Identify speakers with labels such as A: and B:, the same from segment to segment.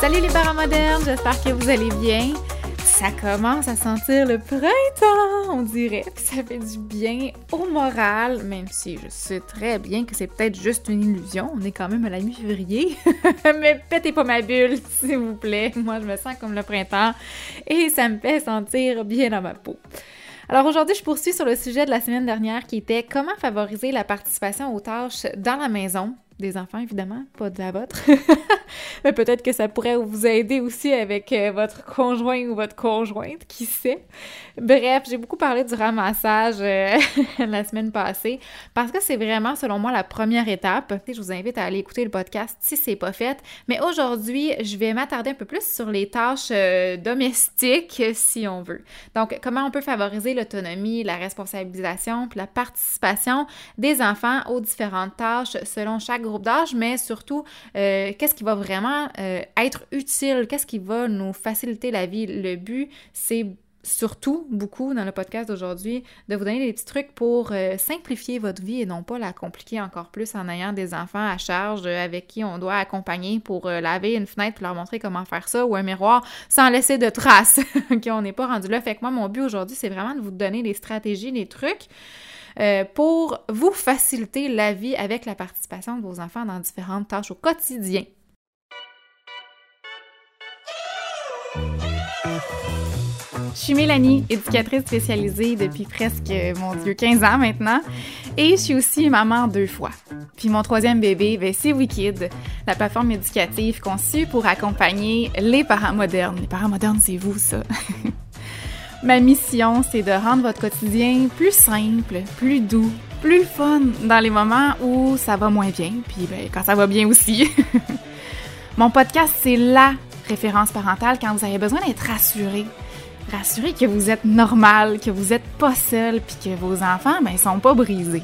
A: Salut les parents modernes, j'espère que vous allez bien. Ça commence à sentir le printemps, on dirait, ça fait du bien au moral, même si je sais très bien que c'est peut-être juste une illusion. On est quand même à la mi-février, mais pétez pas ma bulle, s'il vous plaît. Moi, je me sens comme le printemps et ça me fait sentir bien dans ma peau. Alors aujourd'hui, je poursuis sur le sujet de la semaine dernière qui était comment favoriser la participation aux tâches dans la maison des enfants, évidemment, pas de la vôtre. Mais peut-être que ça pourrait vous aider aussi avec euh, votre conjoint ou votre conjointe, qui sait. Bref, j'ai beaucoup parlé du ramassage euh, la semaine passée parce que c'est vraiment, selon moi, la première étape. Je vous invite à aller écouter le podcast si c'est pas fait. Mais aujourd'hui, je vais m'attarder un peu plus sur les tâches euh, domestiques, si on veut. Donc, comment on peut favoriser l'autonomie, la responsabilisation, puis la participation des enfants aux différentes tâches selon chaque groupe d'âge, mais surtout, euh, qu'est-ce qui va vraiment euh, être utile, qu'est-ce qui va nous faciliter la vie? Le but, c'est surtout beaucoup dans le podcast d'aujourd'hui de vous donner des petits trucs pour euh, simplifier votre vie et non pas la compliquer encore plus en ayant des enfants à charge avec qui on doit accompagner pour laver une fenêtre pour leur montrer comment faire ça ou un miroir sans laisser de traces. qu'on n'est pas rendu là. Fait que moi, mon but aujourd'hui, c'est vraiment de vous donner des stratégies, des trucs euh, pour vous faciliter la vie avec la participation de vos enfants dans différentes tâches au quotidien. Je suis Mélanie, éducatrice spécialisée depuis presque, mon Dieu, 15 ans maintenant. Et je suis aussi maman deux fois. Puis mon troisième bébé, ben, c'est Wikid, la plateforme éducative conçue pour accompagner les parents modernes. Les parents modernes, c'est vous, ça. Ma mission, c'est de rendre votre quotidien plus simple, plus doux, plus fun dans les moments où ça va moins bien, puis ben, quand ça va bien aussi. Mon podcast, c'est la référence parentale quand vous avez besoin d'être rassuré. Rassuré que vous êtes normal, que vous n'êtes pas seul, puis que vos enfants, ben, sont pas brisés.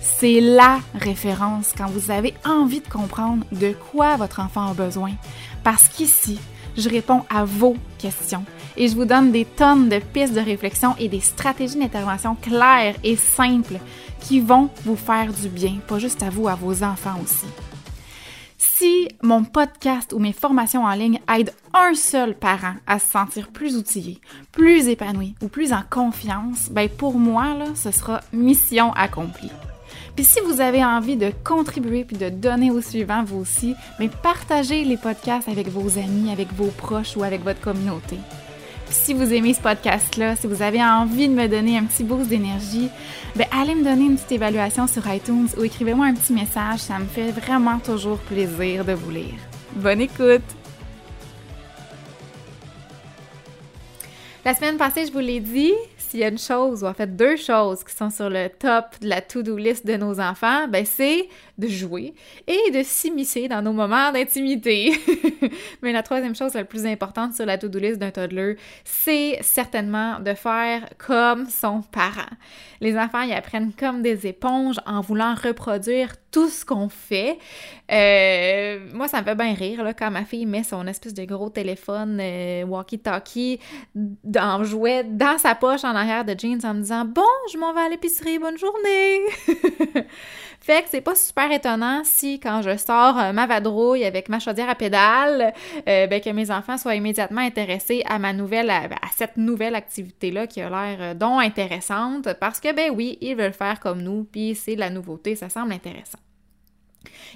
A: C'est la référence quand vous avez envie de comprendre de quoi votre enfant a besoin. Parce qu'ici, je réponds à vos questions et je vous donne des tonnes de pistes de réflexion et des stratégies d'intervention claires et simples qui vont vous faire du bien, pas juste à vous, à vos enfants aussi. Si mon podcast ou mes formations en ligne aident un seul parent à se sentir plus outillé, plus épanoui ou plus en confiance, ben pour moi, là, ce sera mission accomplie. Puis si vous avez envie de contribuer puis de donner au suivant vous aussi, mais partagez les podcasts avec vos amis, avec vos proches ou avec votre communauté. Puis si vous aimez ce podcast-là, si vous avez envie de me donner un petit boost d'énergie, ben allez me donner une petite évaluation sur iTunes ou écrivez-moi un petit message, ça me fait vraiment toujours plaisir de vous lire. Bonne écoute! La semaine passée, je vous l'ai dit, s'il y a une chose, ou en fait deux choses qui sont sur le top de la to-do list de nos enfants, ben c'est de jouer et de s'immiscer dans nos moments d'intimité. Mais la troisième chose la plus importante sur la to-do list d'un toddler, c'est certainement de faire comme son parent. Les enfants, ils apprennent comme des éponges en voulant reproduire tout ce qu'on fait. Euh, moi, ça me fait bien rire là, quand ma fille met son espèce de gros téléphone euh, walkie-talkie dans jouet dans sa poche en de jeans en me disant Bon, je m'en vais à l'épicerie, bonne journée! fait que c'est pas super étonnant si quand je sors euh, ma vadrouille avec ma chaudière à pédale, ben, que mes enfants soient immédiatement intéressés à ma nouvelle, à, cette nouvelle activité-là qui a l'air donc intéressante parce que, ben oui, ils veulent faire comme nous, puis c'est la nouveauté, ça semble intéressant.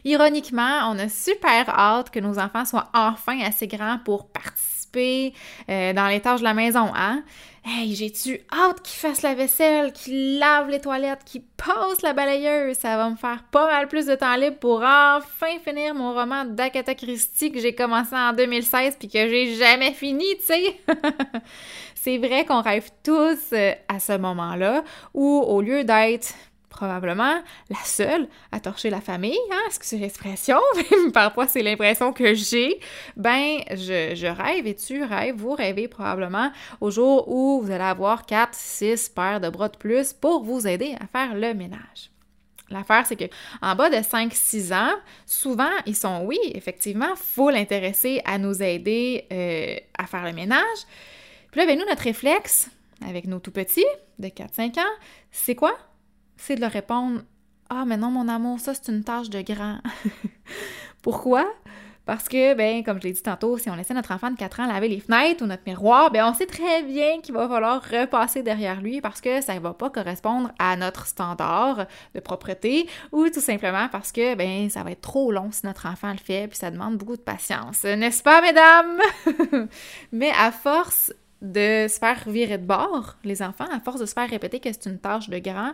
A: Ironiquement, on a super hâte que nos enfants soient enfin assez grands pour participer euh, dans les tâches de la maison, hein? Hey, j'ai-tu hâte qu'ils fassent la vaisselle, qu'ils lavent les toilettes, qu'ils passent la balayeuse? Ça va me faire pas mal plus de temps libre pour enfin finir mon roman d'Agatha Christie que j'ai commencé en 2016 puis que j'ai jamais fini, tu sais! C'est vrai qu'on rêve tous euh, à ce moment-là où, au lieu d'être probablement la seule à torcher la famille, hein? Est-ce que c'est l'expression? Parfois, c'est l'impression que j'ai. Ben, je, je, rêve et tu rêves, vous rêvez probablement au jour où vous allez avoir 4, 6 paires de bras de plus pour vous aider à faire le ménage. L'affaire, c'est que en bas de 5-6 ans, souvent, ils sont, oui, effectivement, full intéressés à nous aider euh, à faire le ménage. Puis là, ben, nous, notre réflexe, avec nos tout petits de 4-5 ans, c'est quoi? C'est de leur répondre Ah, mais non, mon amour, ça, c'est une tâche de grand. Pourquoi? Parce que, ben, comme je l'ai dit tantôt, si on laissait notre enfant de 4 ans laver les fenêtres ou notre miroir, ben, on sait très bien qu'il va falloir repasser derrière lui parce que ça ne va pas correspondre à notre standard de propreté ou tout simplement parce que, ben, ça va être trop long si notre enfant le fait puis ça demande beaucoup de patience. N'est-ce pas, mesdames? Mais à force de se faire virer de bord, les enfants, à force de se faire répéter que c'est une tâche de grand,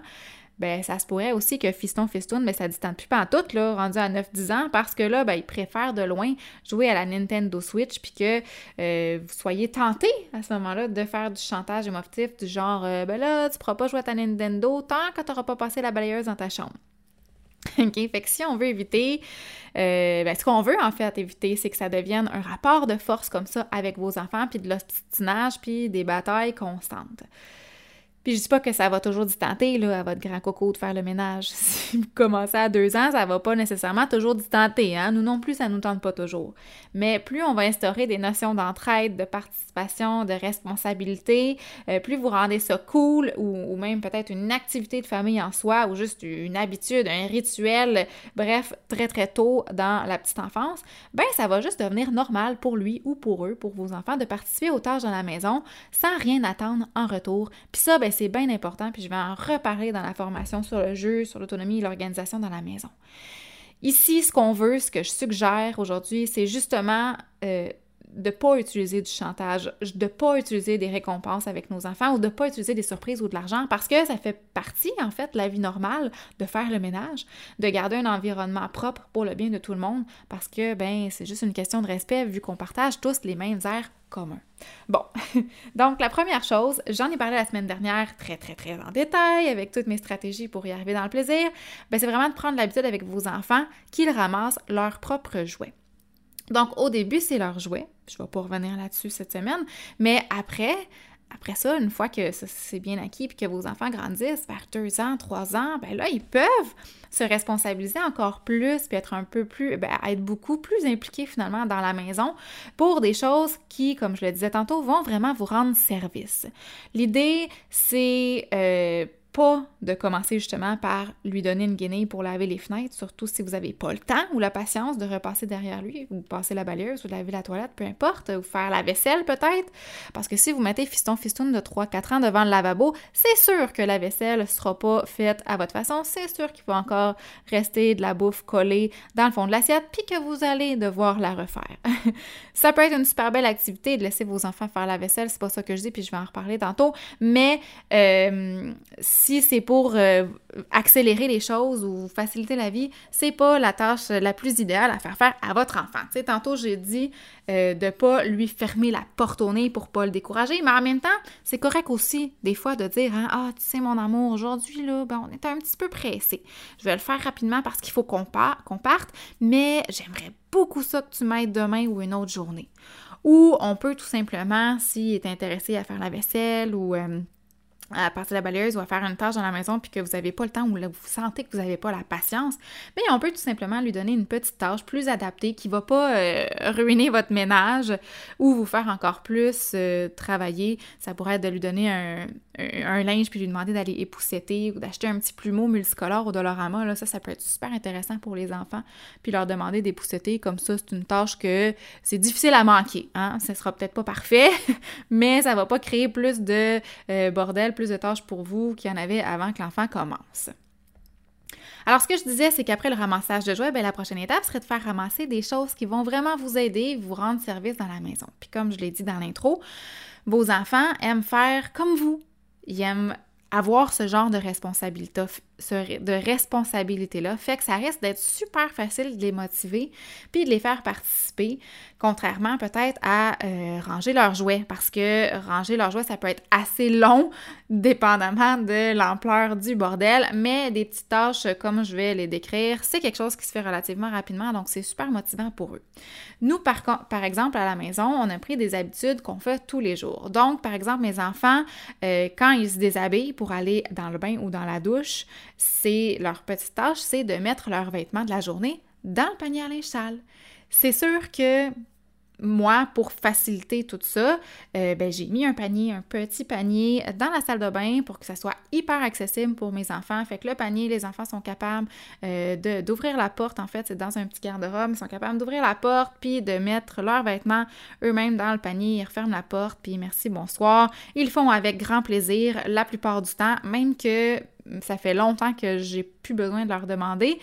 A: ben ça se pourrait aussi que fiston fistoun, mais ça ne tente plus pas en tout, là, rendu à 9-10 ans, parce que là, ben, ils préfèrent de loin jouer à la Nintendo Switch, puis que euh, vous soyez tenté à ce moment-là de faire du chantage émotif du genre euh, ben là, tu pourras pas jouer à ta Nintendo tant que tu n'auras pas passé la balayeuse dans ta chambre. OK? Fait que si on veut éviter, euh, ben, ce qu'on veut en fait éviter, c'est que ça devienne un rapport de force comme ça avec vos enfants, puis de l'obstinage, puis des batailles constantes. Puis je dis pas que ça va toujours tenter là, à votre grand coco de faire le ménage. Si vous commencez à deux ans, ça va pas nécessairement toujours tenter. Hein? Nous non plus, ça nous tente pas toujours. Mais plus on va instaurer des notions d'entraide, de participation, de responsabilité, euh, plus vous rendez ça cool ou, même peut-être une activité de famille en soi ou juste une habitude, un rituel, bref, très très tôt dans la petite enfance, ben ça va juste devenir normal pour lui ou pour eux, pour vos enfants, de participer aux tâches dans la maison sans rien attendre en retour. Puis ça, ben c'est bien important, puis je vais en reparler dans la formation sur le jeu, sur l'autonomie et l'organisation dans la maison. Ici, ce qu'on veut, ce que je suggère aujourd'hui, c'est justement euh, de ne pas utiliser du chantage, de ne pas utiliser des récompenses avec nos enfants ou de ne pas utiliser des surprises ou de l'argent parce que ça fait partie, en fait, de la vie normale de faire le ménage, de garder un environnement propre pour le bien de tout le monde parce que, ben, c'est juste une question de respect vu qu'on partage tous les mêmes airs commun. Bon, donc la première chose, j'en ai parlé la semaine dernière très très très en détail avec toutes mes stratégies pour y arriver dans le plaisir, ben c'est vraiment de prendre l'habitude avec vos enfants qu'ils ramassent leurs propres jouets. Donc au début, c'est leur jouet. Je ne vais pas revenir là-dessus cette semaine, mais après, après ça, une fois que c'est bien acquis et que vos enfants grandissent vers deux ans, trois ans, ben là, ils peuvent se responsabiliser encore plus puis être un peu plus, ben, être beaucoup plus impliqués finalement dans la maison pour des choses qui, comme je le disais tantôt, vont vraiment vous rendre service. L'idée, c'est euh, pas de commencer justement par lui donner une guinée pour laver les fenêtres, surtout si vous n'avez pas le temps ou la patience de repasser derrière lui, ou passer la balayeuse, ou laver la toilette, peu importe, ou faire la vaisselle peut-être. Parce que si vous mettez fiston fistoun de 3-4 ans devant le lavabo, c'est sûr que la vaisselle ne sera pas faite à votre façon, c'est sûr qu'il va encore rester de la bouffe collée dans le fond de l'assiette, puis que vous allez devoir la refaire. ça peut être une super belle activité de laisser vos enfants faire la vaisselle, c'est pas ça que je dis, puis je vais en reparler tantôt, mais euh, si c'est pour euh, accélérer les choses ou faciliter la vie, c'est pas la tâche la plus idéale à faire faire à votre enfant. Tantôt j'ai dit euh, de pas lui fermer la porte au nez pour pas le décourager, mais en même temps, c'est correct aussi des fois de dire hein, ah tu sais mon amour aujourd'hui là, ben, on est un petit peu pressé. Je vais le faire rapidement parce qu'il faut qu'on parte, mais j'aimerais beaucoup ça que tu m'aides demain ou une autre journée. Ou on peut tout simplement, s'il est intéressé à faire la vaisselle ou euh, à passer la balayeuse ou à faire une tâche dans la maison puis que vous n'avez pas le temps ou vous sentez que vous n'avez pas la patience, mais on peut tout simplement lui donner une petite tâche plus adaptée qui ne va pas euh, ruiner votre ménage ou vous faire encore plus euh, travailler. Ça pourrait être de lui donner un, un, linge puis lui demander d'aller épousseter ou d'acheter un petit plumeau multicolore au Dolorama. Là, ça, ça peut être super intéressant pour les enfants. Puis leur demander d'épousseter, comme ça, c'est une tâche que c'est difficile à manquer. Hein? Ce sera peut-être pas parfait, mais ça va pas créer plus de euh, bordel, plus de tâches pour vous qu'il y en avait avant que l'enfant commence. Alors, ce que je disais, c'est qu'après le ramassage de jouets, bien, la prochaine étape serait de faire ramasser des choses qui vont vraiment vous aider, vous rendre service dans la maison. Puis comme je l'ai dit dans l'intro, vos enfants aiment faire comme vous. Ils aiment avoir ce genre de responsabilité, de responsabilité-là fait que ça risque d'être super facile de les motiver puis de les faire participer, contrairement peut-être à euh, ranger leurs jouets, parce que ranger leurs jouets, ça peut être assez long, dépendamment de l'ampleur du bordel, mais des petites tâches comme je vais les décrire, c'est quelque chose qui se fait relativement rapidement, donc c'est super motivant pour eux. Nous, par, par exemple, à la maison, on a pris des habitudes qu'on fait tous les jours. Donc, par exemple, mes enfants, euh, quand ils se déshabillent pour aller dans le bain ou dans la douche, c'est leur petite tâche, c'est de mettre leurs vêtements de la journée dans le panier à linge. C'est sûr que moi, pour faciliter tout ça, euh, ben, j'ai mis un panier, un petit panier dans la salle de bain pour que ça soit hyper accessible pour mes enfants. Fait que le panier, les enfants sont capables euh, d'ouvrir la porte, en fait, c'est dans un petit garde-robe, ils sont capables d'ouvrir la porte, puis de mettre leurs vêtements eux-mêmes dans le panier, ils referment la porte, puis merci, bonsoir. Ils font avec grand plaisir la plupart du temps, même que ça fait longtemps que j'ai plus besoin de leur demander.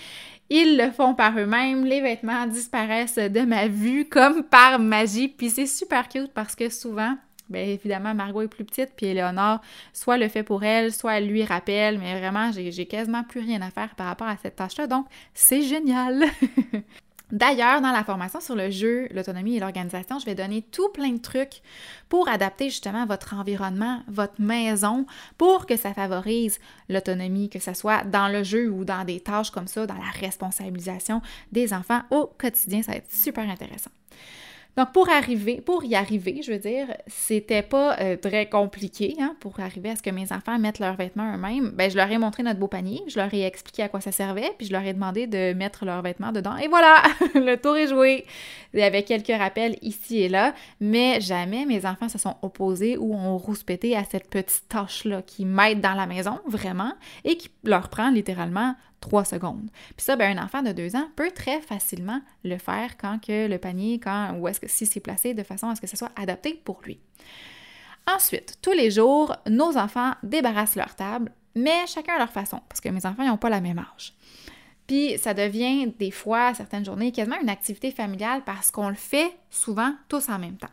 A: Ils le font par eux-mêmes, les vêtements disparaissent de ma vue comme par magie, puis c'est super cute parce que souvent, bien évidemment, Margot est plus petite, puis Eleonore, soit le fait pour elle, soit elle lui rappelle, mais vraiment, j'ai quasiment plus rien à faire par rapport à cette tâche-là, donc c'est génial! D'ailleurs, dans la formation sur le jeu, l'autonomie et l'organisation, je vais donner tout plein de trucs pour adapter justement votre environnement, votre maison, pour que ça favorise l'autonomie, que ce soit dans le jeu ou dans des tâches comme ça, dans la responsabilisation des enfants au quotidien. Ça va être super intéressant. Donc, pour arriver, pour y arriver, je veux dire, c'était pas euh, très compliqué, hein, pour arriver à ce que mes enfants mettent leurs vêtements eux-mêmes. Ben, je leur ai montré notre beau panier, je leur ai expliqué à quoi ça servait, puis je leur ai demandé de mettre leurs vêtements dedans. Et voilà, le tour est joué. Il y avait quelques rappels ici et là, mais jamais mes enfants se sont opposés ou ont rouspété à cette petite tâche-là qui m'aide dans la maison, vraiment, et qui leur prend littéralement trois secondes. Puis ça, ben, un enfant de deux ans peut très facilement le faire quand que le panier, quand, ou est-ce que si c'est placé de façon à ce que ce soit adapté pour lui. Ensuite, tous les jours, nos enfants débarrassent leur table, mais chacun à leur façon, parce que mes enfants n'ont pas la même âge. Puis ça devient des fois, certaines journées, quasiment une activité familiale parce qu'on le fait souvent tous en même temps.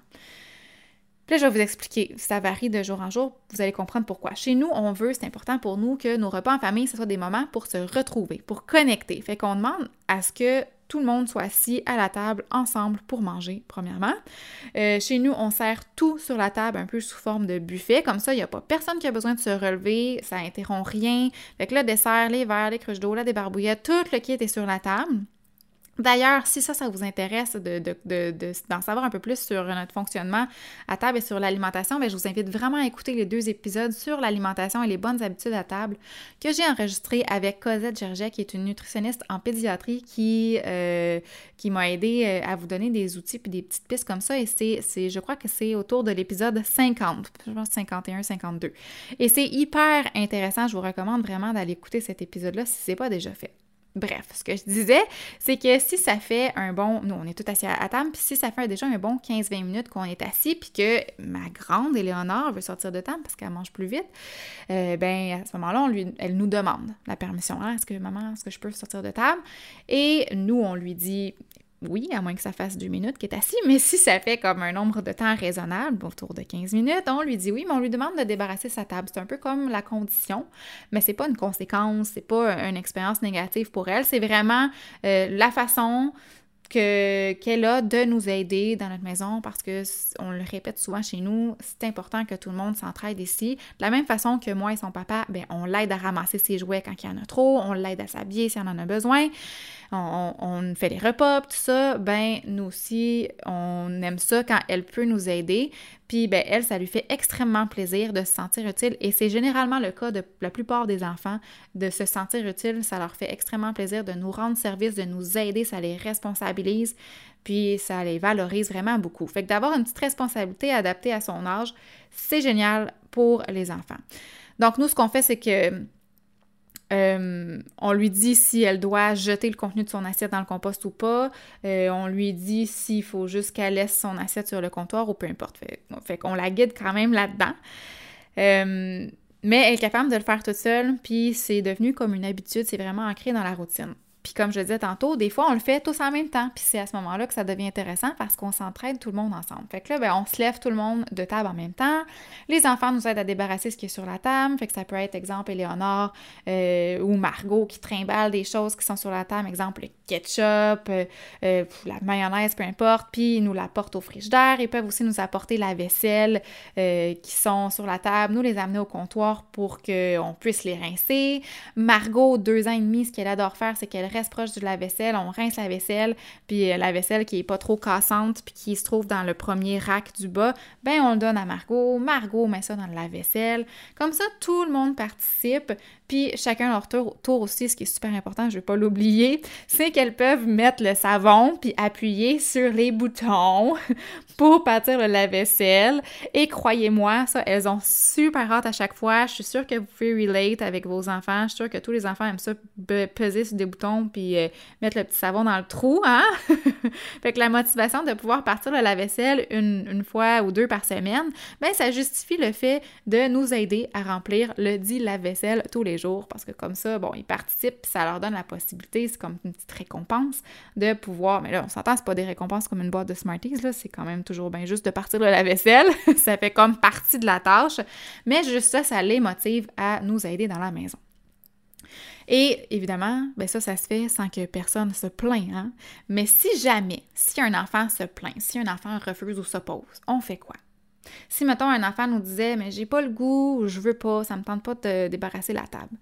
A: Là, je vais vous expliquer. Ça varie de jour en jour. Vous allez comprendre pourquoi. Chez nous, on veut, c'est important pour nous que nos repas en famille, ce soit des moments pour se retrouver, pour connecter. Fait qu'on demande à ce que tout le monde soit assis à la table ensemble pour manger, premièrement. Euh, chez nous, on sert tout sur la table un peu sous forme de buffet. Comme ça, il n'y a pas personne qui a besoin de se relever. Ça interrompt rien. Fait que le dessert, les verres, les cruches d'eau, la débarbouillette, tout le kit est sur la table. D'ailleurs, si ça, ça vous intéresse d'en de, savoir un peu plus sur notre fonctionnement à table et sur l'alimentation, ben, je vous invite vraiment à écouter les deux épisodes sur l'alimentation et les bonnes habitudes à table que j'ai enregistré avec Cosette Gerget, qui est une nutritionniste en pédiatrie qui, euh, m'a aidé euh, à vous donner des outils et des petites pistes comme ça. Et c'est, je crois que c'est autour de l'épisode 50, je pense 51, 52. Et c'est hyper intéressant. Je vous recommande vraiment d'aller écouter cet épisode-là si ce n'est pas déjà fait. Bref, ce que je disais, c'est que si ça fait un bon, nous on est tous assis à, table, puis si ça fait déjà un bon 15-20 minutes qu'on est assis, puis que ma grande Éléonore veut sortir de table parce qu'elle mange plus vite, euh, ben à ce moment-là, elle nous demande la permission. Hein, est-ce que maman, est-ce que je peux sortir de table? Et nous, on lui dit, oui, à moins que ça fasse deux minutes qu'il est assis, mais si ça fait comme un nombre de temps raisonnable, autour de 15 minutes, on lui dit oui, mais on lui demande de débarrasser sa table. C'est un peu comme la condition, mais c'est pas une conséquence, c'est pas une expérience négative pour elle, c'est vraiment euh, la façon qu'elle a de nous aider dans notre maison parce que on le répète souvent chez nous, c'est important que tout le monde s'entraide ici. De la même façon que moi et son papa, ben on l'aide à ramasser ses jouets quand il y en a trop, on l'aide à s'habiller si on en a besoin on, fait les repas, tout ça, ben nous aussi, on aime ça quand elle peut nous aider. Puis ben elle, ça lui fait extrêmement plaisir de se sentir utile et c'est généralement le cas de la plupart des enfants de se sentir utile, ça leur fait extrêmement plaisir de nous rendre service, de nous aider, ça les responsabilise, puis ça les valorise vraiment beaucoup. Fait que d'avoir une petite responsabilité adaptée à son âge, c'est génial pour les enfants. Donc nous ce qu'on fait c'est que euh, on lui dit si elle doit jeter le contenu de son assiette dans le compost ou pas. Euh, on lui dit s'il faut juste qu'elle laisse son assiette sur le comptoir ou peu importe. Fait, qu'on la guide quand même là-dedans. Euh, mais elle est capable de le faire toute seule, puis c'est devenu comme une habitude, c'est vraiment ancré dans la routine. Puis comme je le disais tantôt, des fois, on le fait tous en même temps. Puis c'est à ce moment-là que ça devient intéressant parce qu'on s'entraide tout le monde ensemble. Fait que là, ben, on se lève tout le monde de table en même temps. Les enfants nous aident à débarrasser ce qui est sur la table. Fait que ça peut être, exemple, Éléonore euh, ou Margot qui trimballe des choses qui sont sur la table. Exemple, le ketchup, euh, euh, la mayonnaise, peu importe. Puis ils nous l'apportent au frigidaire. Ils peuvent aussi nous apporter la vaisselle qui sont sur la table, nous les amener au comptoir pour qu'on puisse les rincer. Margot, deux ans et demi, ce qu'elle adore faire, c'est qu'elle proche du lave-vaisselle, on rince la vaisselle, puis euh, la vaisselle qui est pas trop cassante, puis qui se trouve dans le premier rack du bas, ben on le donne à Margot. Margot met ça dans le lave-vaisselle. Comme ça, tout le monde participe, puis chacun leur tour, aussi, ce qui est super important, je vais pas l'oublier, c'est qu'elles peuvent mettre le savon puis appuyer sur les boutons pour partir le lave-vaisselle. Et croyez-moi, ça, elles ont super hâte à chaque fois. Je suis sûre que vous pouvez relate avec vos enfants. Je suis sûre que tous les enfants aiment ça peser sur des boutons puis euh, mettre le petit savon dans le trou, hein? fait que la motivation de pouvoir partir le lave-vaisselle une, une, fois ou deux par semaine, ben ça justifie le fait de nous aider à remplir le dit lave-vaisselle tous les jours parce que comme ça, bon, ils participent, ça leur donne la possibilité, c'est comme une petite récompense de pouvoir, mais là, on s'entend, c'est pas des récompenses comme une boîte de Smarties, là, c'est quand même toujours bien juste de partir de la vaisselle, ça fait comme partie de la tâche, mais juste ça, ça les motive à nous aider dans la maison. Et évidemment, ben ça, ça se fait sans que personne se plaint. Hein? Mais si jamais, si un enfant se plaint, si un enfant refuse ou s'oppose, on fait quoi? Si, mettons, un enfant nous disait, mais j'ai pas le goût, je veux pas, ça me tente pas de débarrasser la table.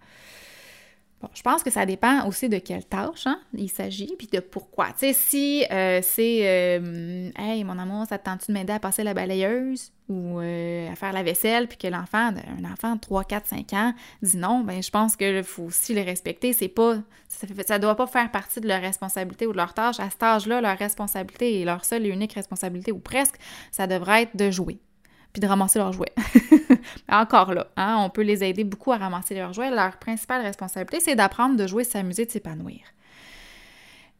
A: Bon, je pense que ça dépend aussi de quelle tâche hein, il s'agit, puis de pourquoi. Tu sais, si euh, c'est euh, Hey, mon amour, ça te tente-tu de m'aider à passer la balayeuse ou euh, à faire la vaisselle, puis que l'enfant, un enfant de 3, 4, 5 ans dit non, ben je pense qu'il faut aussi le respecter. C'est pas. Ça, ça doit pas faire partie de leur responsabilité ou de leur tâche. À cet âge-là, leur responsabilité et leur seule et unique responsabilité, ou presque, ça devrait être de jouer puis de ramasser leurs jouets. Encore là, hein, on peut les aider beaucoup à ramasser leurs jouets. Leur principale responsabilité, c'est d'apprendre de jouer, s'amuser, de s'épanouir.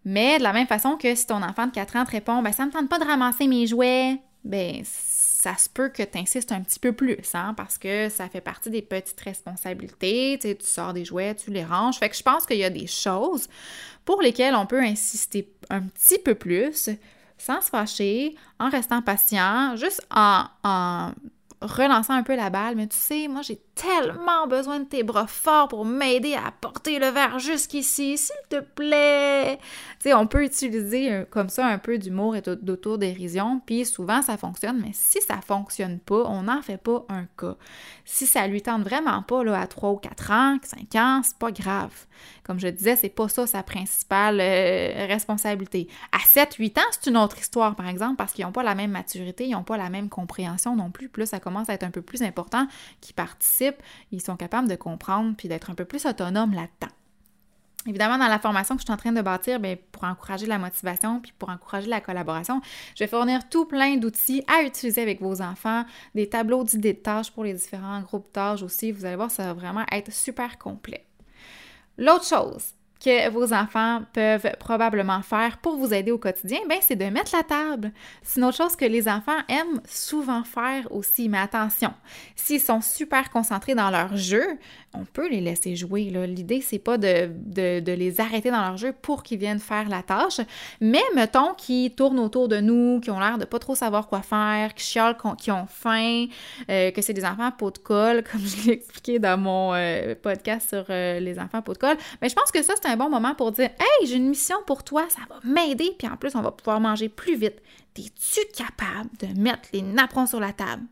A: Mais de la même façon que si ton enfant de 4 ans te répond ben ça me tente pas de ramasser mes jouets, ben ça se peut que tu insistes un petit peu plus, hein, parce que ça fait partie des petites responsabilités, tu, tu sors des jouets, tu les ranges. Fait que je pense qu'il y a des choses pour lesquelles on peut insister un petit peu plus, sans se fâcher, en restant patient, juste en, en relançant un peu la balle. Mais tu sais, moi, j'ai tellement besoin de tes bras forts pour m'aider à porter le verre jusqu'ici, s'il te plaît. Tu sais, on peut utiliser comme ça un peu d'humour et d'autodérision, puis souvent ça fonctionne, mais si ça fonctionne pas, on n'en fait pas un cas. Si ça lui tente vraiment pas là, à 3 ou 4 ans, 5 ans, c'est pas grave. Comme je disais, c'est pas ça sa principale euh, responsabilité. À 7-8 ans, c'est une autre histoire, par exemple, parce qu'ils n'ont pas la même maturité, ils n'ont pas la même compréhension non plus. Plus ça commence à être un peu plus important qu'ils participent, ils sont capables de comprendre puis d'être un peu plus autonomes là-dedans. Évidemment, dans la formation que je suis en train de bâtir, bien, pour encourager la motivation puis pour encourager la collaboration, je vais fournir tout plein d'outils à utiliser avec vos enfants, des tableaux d'idées de tâches pour les différents groupes tâches aussi. Vous allez voir, ça va vraiment être super complet. L'autre chose que vos enfants peuvent probablement faire pour vous aider au quotidien, ben c'est de mettre la table. C'est une autre chose que les enfants aiment souvent faire aussi, mais attention, s'ils sont super concentrés dans leur jeu, on peut les laisser jouer. L'idée, c'est pas de, de, les arrêter dans leur jeu pour qu'ils viennent faire la tâche, mais mettons qu'ils tournent autour de nous, qui ont l'air de pas trop savoir quoi faire, qui chialent, qui ont faim, euh, que c'est des enfants peau de colle, comme je l'ai expliqué dans mon euh, podcast sur euh, les enfants peau de colle. Mais je pense que ça, c'est bon moment pour dire Hey, j'ai une mission pour toi, ça va m'aider, puis en plus, on va pouvoir manger plus vite. Es-tu capable de mettre les napperons sur la table?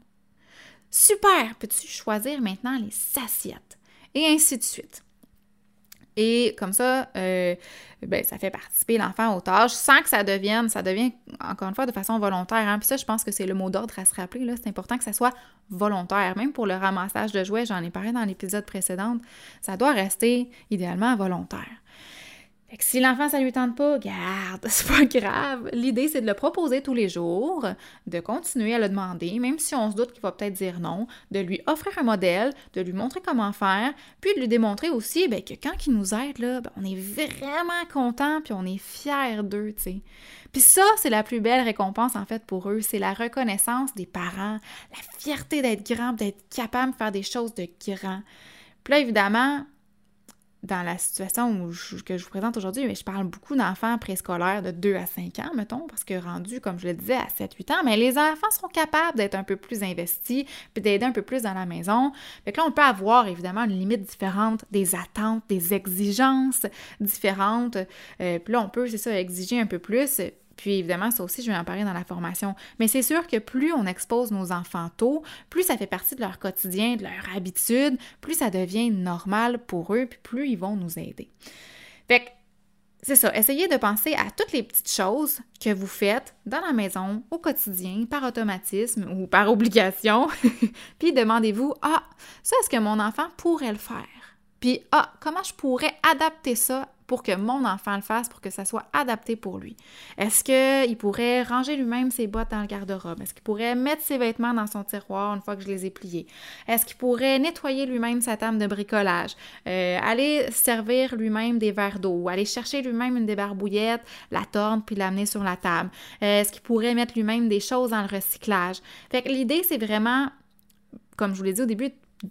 A: Super! Peux-tu choisir maintenant les assiettes? et ainsi de suite. Et comme ça, euh, ben, ça fait participer l'enfant aux tâches sans que ça devienne, ça devient encore une fois de façon volontaire. Hein. Puis ça, je pense que c'est le mot d'ordre à se rappeler. Là. C'est important que ça soit volontaire. Même pour le ramassage de jouets, j'en ai parlé dans l'épisode précédent, ça doit rester idéalement volontaire. Si l'enfant, ça lui tente pas, garde, c'est pas grave. L'idée, c'est de le proposer tous les jours, de continuer à le demander, même si on se doute qu'il va peut-être dire non, de lui offrir un modèle, de lui montrer comment faire, puis de lui démontrer aussi ben, que quand il nous aide, là, ben, on est vraiment content, puis on est fier d'eux, tu sais. Puis ça, c'est la plus belle récompense, en fait, pour eux. C'est la reconnaissance des parents, la fierté d'être grand, d'être capable de faire des choses de grand. Puis là, évidemment, dans la situation que je vous présente aujourd'hui, mais je parle beaucoup d'enfants préscolaires de 2 à 5 ans, mettons, parce que rendus, comme je le disais, à 7-8 ans, mais les enfants sont capables d'être un peu plus investis, puis d'aider un peu plus dans la maison. Fait là, on peut avoir évidemment une limite différente des attentes, des exigences différentes. Euh, puis là, on peut, c'est ça, exiger un peu plus. Puis évidemment, ça aussi, je vais en parler dans la formation. Mais c'est sûr que plus on expose nos enfants tôt, plus ça fait partie de leur quotidien, de leur habitude, plus ça devient normal pour eux, puis plus ils vont nous aider. Fait que c'est ça, essayez de penser à toutes les petites choses que vous faites dans la maison, au quotidien, par automatisme ou par obligation. Puis demandez-vous, ah, ça, est-ce que mon enfant pourrait le faire? Puis, ah, comment je pourrais adapter ça pour que mon enfant le fasse, pour que ça soit adapté pour lui? Est-ce qu'il pourrait ranger lui-même ses boîtes dans le garde-robe? Est-ce qu'il pourrait mettre ses vêtements dans son tiroir une fois que je les ai pliés? Est-ce qu'il pourrait nettoyer lui-même sa table de bricolage? Euh, aller servir lui-même des verres d'eau? Aller chercher lui-même une débarbouillette, la torne, puis l'amener sur la table? Euh, est-ce qu'il pourrait mettre lui-même des choses dans le recyclage? Fait que l'idée, c'est vraiment, comme je vous l'ai dit au début,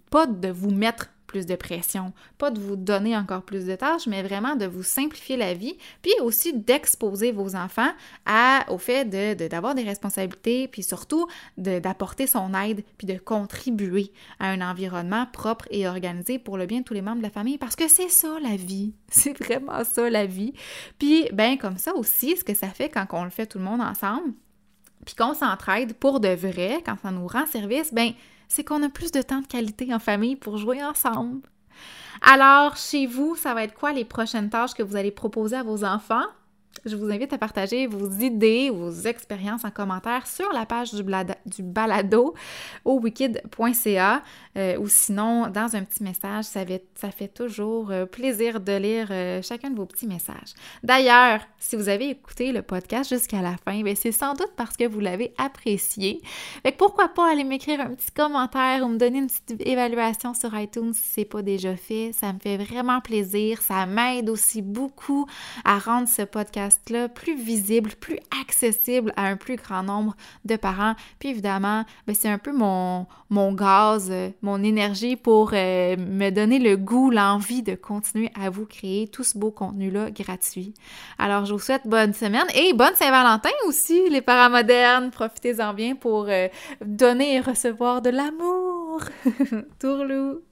A: pas de vous mettre plus de pression, pas de vous donner encore plus de tâches, mais vraiment de vous simplifier la vie, puis aussi d'exposer vos enfants au fait d'avoir de, des responsabilités, puis surtout d'apporter son aide, puis de contribuer à un environnement propre et organisé pour le bien de tous les membres de la famille, parce que c'est ça la vie, c'est vraiment ça la vie. Puis, ben comme ça aussi, ce que ça fait quand on le fait tout le monde ensemble, puis qu'on s'entraide pour de vrai, quand ça nous rend service, ben c'est qu'on a plus de temps de qualité en famille pour jouer ensemble. Alors, chez vous, ça va être quoi les prochaines tâches que vous allez proposer à vos enfants? Je vous invite à partager vos idées, vos expériences en commentaire sur la page du, balado au wikid.ca euh, ou sinon dans un petit message. Ça fait, toujours euh, plaisir de lire euh, chacun de vos petits messages. D'ailleurs, si vous avez écouté le podcast jusqu'à la fin, ben, c'est sans doute parce que vous l'avez apprécié. Fait pourquoi pas aller m'écrire un petit commentaire ou me donner une petite évaluation sur iTunes si c'est pas déjà fait. Ça me fait vraiment plaisir. Ça m'aide aussi beaucoup à rendre ce podcast plus visible, plus accessible à un plus grand nombre de parents. Puis évidemment, ben, c'est un peu mon, mon gaz, euh, mon énergie pour euh, me donner le goût, l'envie de continuer à vous créer tout ce beau contenu-là gratuit. Alors, je vous souhaite bonne semaine et bonne Saint-Valentin aussi, les parents modernes. Profitez-en bien pour euh, donner et recevoir de l'amour. Tourlou!